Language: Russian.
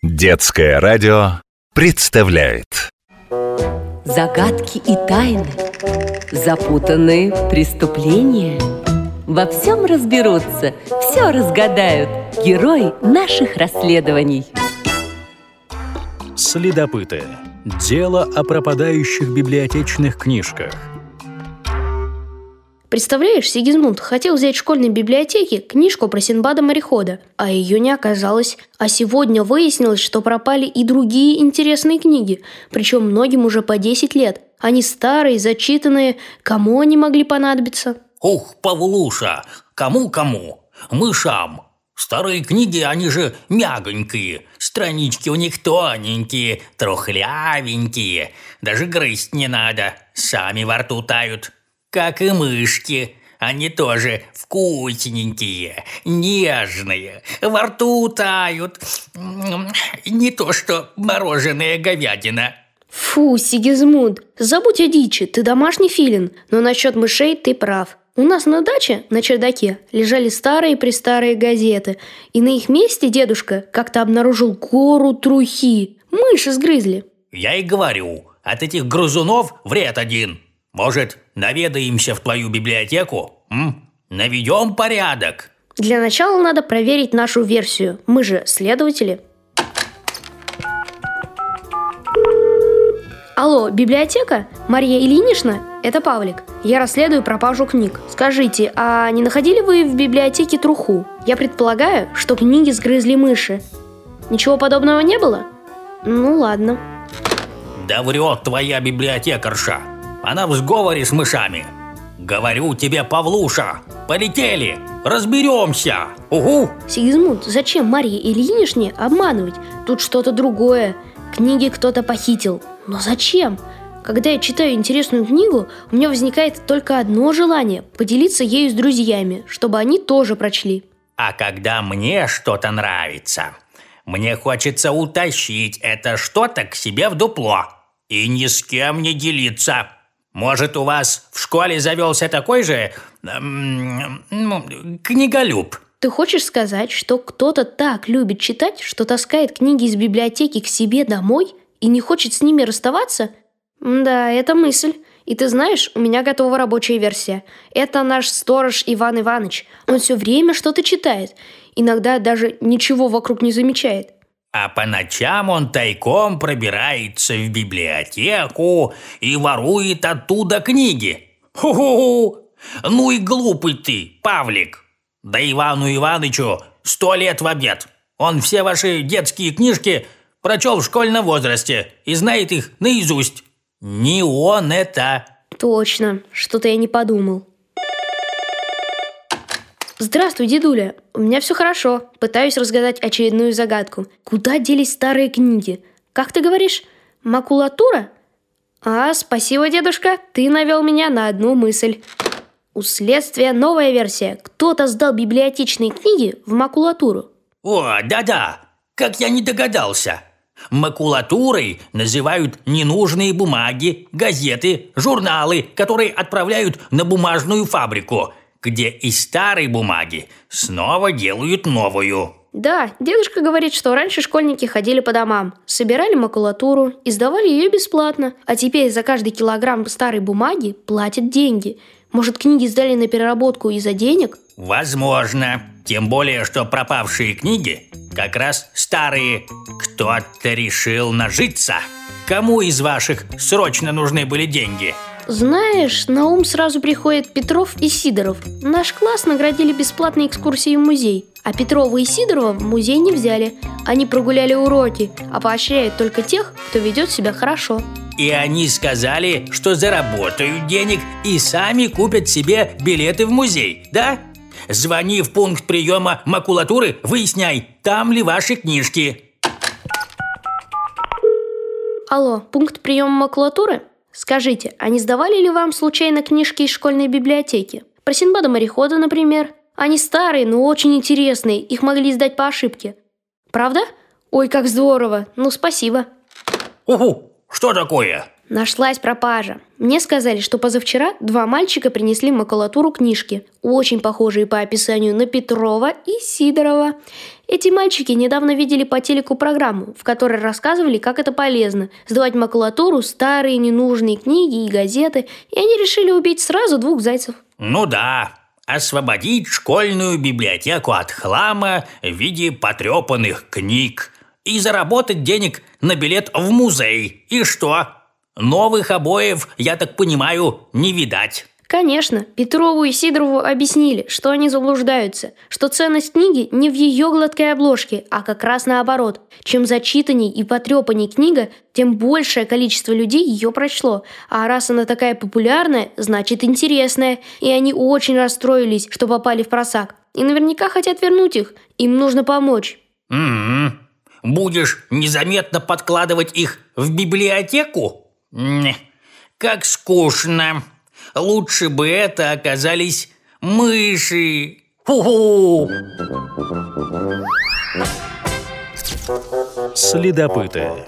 Детское радио представляет Загадки и тайны, запутанные преступления. Во всем разберутся, все разгадают герои наших расследований. Следопыты. Дело о пропадающих библиотечных книжках. Представляешь, Сигизмунд хотел взять в школьной библиотеке книжку про Синбада-морехода, а ее не оказалось. А сегодня выяснилось, что пропали и другие интересные книги, причем многим уже по 10 лет. Они старые, зачитанные, кому они могли понадобиться? Ух, Павлуша, кому-кому? Мышам. Старые книги, они же мягонькие, странички у них тоненькие, трухлявенькие, даже грызть не надо, сами во рту тают как и мышки. Они тоже вкусненькие, нежные, во рту тают. Не то что мороженая говядина. Фу, Сигизмунд, забудь о дичи, ты домашний филин. Но насчет мышей ты прав. У нас на даче, на чердаке, лежали старые-престарые газеты, и на их месте дедушка как-то обнаружил гору трухи. Мыши сгрызли. Я и говорю, от этих грызунов вред один – может, наведаемся в твою библиотеку? М? Наведем порядок. Для начала надо проверить нашу версию. Мы же следователи. Алло, библиотека? Мария Ильинична? Это Павлик. Я расследую пропажу книг. Скажите, а не находили вы в библиотеке труху? Я предполагаю, что книги сгрызли мыши. Ничего подобного не было? Ну ладно. Да врет твоя библиотекарша. Она в сговоре с мышами. Говорю тебе, Павлуша, полетели, разберемся. Угу. Сигизмунд, зачем Марье Ильинишне обманывать? Тут что-то другое. Книги кто-то похитил. Но зачем? Когда я читаю интересную книгу, у меня возникает только одно желание – поделиться ею с друзьями, чтобы они тоже прочли. А когда мне что-то нравится, мне хочется утащить это что-то к себе в дупло и ни с кем не делиться. Может, у вас в школе завелся такой же эм, ну, книголюб? Ты хочешь сказать, что кто-то так любит читать, что таскает книги из библиотеки к себе домой и не хочет с ними расставаться? Да, это мысль. И ты знаешь, у меня готова рабочая версия. Это наш сторож Иван Иванович. Он все время что-то читает. Иногда даже ничего вокруг не замечает. А по ночам он тайком пробирается в библиотеку и ворует оттуда книги. Ху-ху-ху! Ну и глупый ты, Павлик! Да Ивану Иванычу сто лет в обед. Он все ваши детские книжки прочел в школьном возрасте и знает их наизусть. Не он это. Точно, что-то я не подумал. Здравствуй, дедуля. У меня все хорошо. Пытаюсь разгадать очередную загадку. Куда делись старые книги? Как ты говоришь? Макулатура? А, спасибо, дедушка. Ты навел меня на одну мысль. У следствия новая версия. Кто-то сдал библиотечные книги в макулатуру. О, да-да. Как я не догадался. Макулатурой называют ненужные бумаги, газеты, журналы, которые отправляют на бумажную фабрику – где из старой бумаги снова делают новую. Да, дедушка говорит, что раньше школьники ходили по домам, собирали макулатуру и сдавали ее бесплатно, а теперь за каждый килограмм старой бумаги платят деньги. Может, книги сдали на переработку из-за денег? Возможно. Тем более, что пропавшие книги как раз старые. Кто-то решил нажиться. Кому из ваших срочно нужны были деньги? Знаешь, на ум сразу приходят Петров и Сидоров. Наш класс наградили бесплатной экскурсией в музей, а Петрова и Сидорова в музей не взяли. Они прогуляли уроки, а поощряют только тех, кто ведет себя хорошо. И они сказали, что заработают денег и сами купят себе билеты в музей, да? Звони в пункт приема макулатуры, выясняй, там ли ваши книжки. Алло, пункт приема макулатуры? Скажите, а не сдавали ли вам случайно книжки из школьной библиотеки? Про Синбада морехода, например. Они старые, но очень интересные, их могли сдать по ошибке. Правда? Ой, как здорово. Ну, спасибо. Угу, что такое? Нашлась пропажа. Мне сказали, что позавчера два мальчика принесли макулатуру книжки, очень похожие по описанию на Петрова и Сидорова. Эти мальчики недавно видели по телеку программу, в которой рассказывали, как это полезно – сдавать макулатуру, старые ненужные книги и газеты, и они решили убить сразу двух зайцев. Ну да, освободить школьную библиотеку от хлама в виде потрепанных книг и заработать денег на билет в музей. И что? Новых обоев, я так понимаю, не видать. Конечно, Петрову и Сидорову объяснили, что они заблуждаются, что ценность книги не в ее гладкой обложке, а как раз наоборот. Чем зачитанней и потрепанней книга, тем большее количество людей ее прочло. А раз она такая популярная, значит интересная. И они очень расстроились, что попали в просак. И наверняка хотят вернуть их. Им нужно помочь. Угу. Будешь незаметно подкладывать их в библиотеку? Не, как скучно. Лучше бы это оказались мыши. Ху-ху! Следопыты.